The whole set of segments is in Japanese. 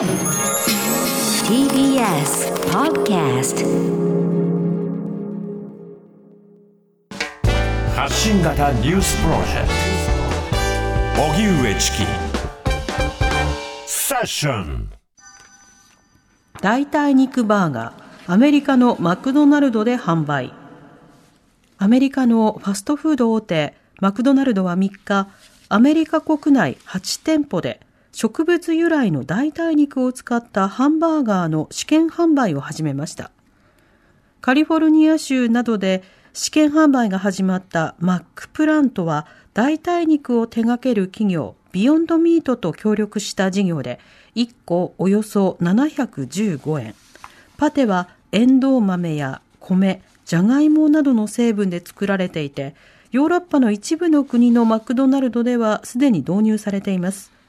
TBS Podcast 発信型ニュースプロジェクト。荻上チキ。セッション。代替肉バーガー。アメリカのマクドナルドで販売。アメリカのファストフード大手マクドナルドは3日アメリカ国内8店舗で植物由来の代替肉を使ったハンバーガーの試験販売を始めました。カリフォルニア州などで試験販売が始まったマックプラントは代替肉を手掛ける企業ビヨンドミートと協力した事業で1個およそ715円。パテはエンドウ豆や米じゃがいもなどの成分で作られていてヨーロッパの一部の国のマクドナルドではすでに導入されています。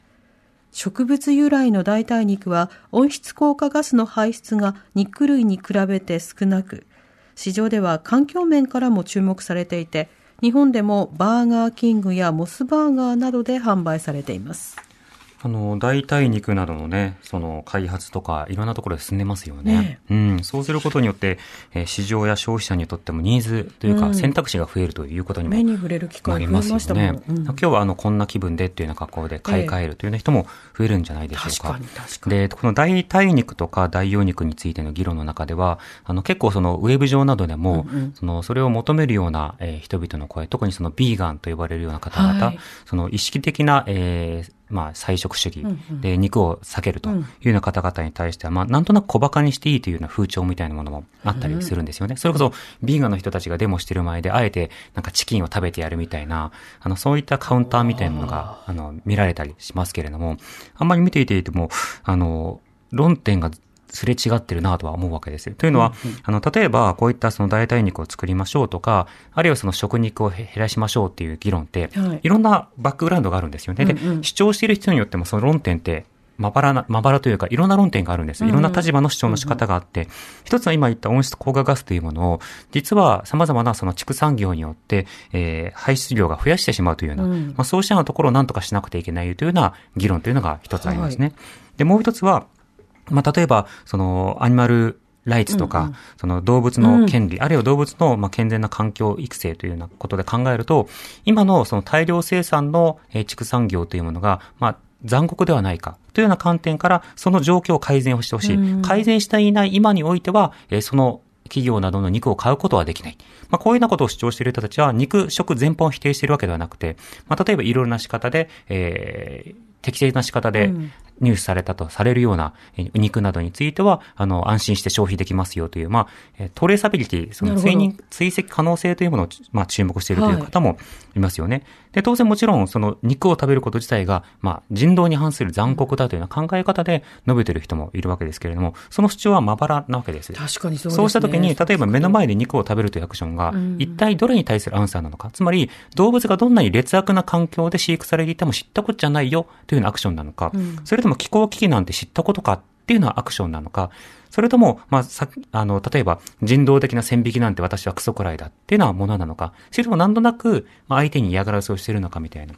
植物由来の代替肉は温室効果ガスの排出が肉類に比べて少なく市場では環境面からも注目されていて日本でもバーガーキングやモスバーガーなどで販売されています。あの、代替肉などのね、その開発とか、いろんなところで進んでますよね。ねうん。そうすることによって、えー市場や消費者にとってもニーズというか、うん選択肢が増えるということにも目に触れる機なりま会増えますしたもん、よね。うん今日はあの、こんな気分でっていうような格好で買い替えるというような人も増えるんじゃないでしょうか。確かに確かにで、この代替肉とか代用肉についての議論の中では、あの、結構そのウェブ上などでも、その、それを求めるような、えー人々の声、特にそのビーガンと呼ばれるような方々、はいその意識的な、えーまあ、菜食主義。で肉を避けるというような方々に対しては、まあ、なんとなく小馬鹿にしていいというような風潮みたいなものもあったりするんですよね。それこそ、ビーガンの人たちがデモしてる前で、あえて、なんかチキンを食べてやるみたいな、あの、そういったカウンターみたいなものが、あの、見られたりしますけれども、あんまり見ていていても、あの、論点がすれ違ってるなとは思うわけですよ。というのは、あの、例えば、こういったその代替肉を作りましょうとか、あるいはその食肉を減らしましょうっていう議論って、はいいろんなバックグラウンドがあるんですよね。で、主張している人によってもその論点って、まばらな、まばらというか、いろんな論点があるんです。いろんな立場の主張の仕方があって、一つは今言った温室効果ガスというものを、実は様々なその畜産業によって、えー排出量が増やしてしまうというような、まあ、そうしたようなところを何とかしなくてはいけないというような議論というのが一つありますね。で、もう一つは、まあ、例えば、その、アニマルライツとか、その動物の権利、あるいは動物の、まあ、健全な環境育成というようなことで考えると、今のその大量生産の、えー畜産業というものが、まあ、残酷ではないかというような観点から、その状況を改善をしてほしい。改善していない今においては、えーその企業などの肉を買うことはできない。まあ、こういうようなことを主張している人たちは、肉食全般を否定しているわけではなくて、まあ、例えばいろいろな仕方で、えー適正な仕方で入手されたとされるようなえー肉などについては、あの、安心して消費できますよという、まあ、えートレーサビリティ、その追認、追跡可能性というものを、まあ、注目しているという方もいますよね。で、当然もちろん、その肉を食べること自体が、まあ、人道に反する残酷だというような考え方で述べている人もいるわけですけれども、その主張はまばらなわけです。確かにそうですね。そうした時に、例えば目の前で肉を食べるというアクションが、一体どれに対するアンサーなのか。つまり、動物がどんなに劣悪な環境で飼育されていても知ったことじゃないよというようなアクションなのか、それとも気候危機なんて知ったことかっていうのはアクションなのか、それとも、まあ、さ、あの、例えば、人道的な線引きなんて私はクソくらいだっていうのはものなのか、それともなんとなく、まあ、相手に嫌がらせをしているのかみたいな。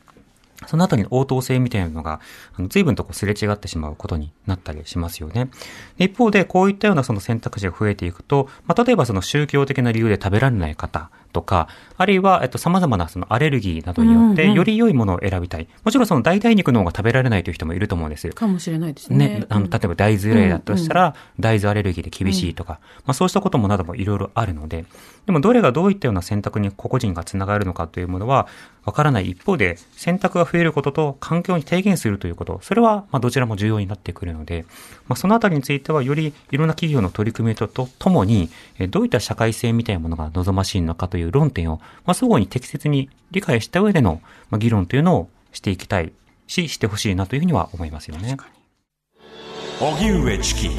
そのあたりの応答性みたいなのが、あの随分とこうすれ違ってしまうことになったりしますよね。一方で、こういったようなその選択肢が増えていくと、まあ、例えばその宗教的な理由で食べられない方とか、あるいは、えっと、様々なそのアレルギーなどによって、より良いものを選びたい。もちろんその代替肉の方が食べられないという人もいると思うんですよ。かもしれないですね。ね、あの、例えば大豆由来だとしたら、大豆アレルギーで厳しいとか、まあそうしたこともなどもいろいろあるので、でもどれがどういったような選択に個々人がつながるのかというものは、わからない一方で、選択が増えることと環境に低減するということ、それは、まあどちらも重要になってくるので、まあそのあたりについては、よりいろんな企業の取り組みととともに、えどういった社会性みたいなものが望ましいのかといういう論点を、まあ相互に適切に理解した上での、まあ、議論というのをしていきたいし、してほしいなというふうには思いますよね。荻上チキ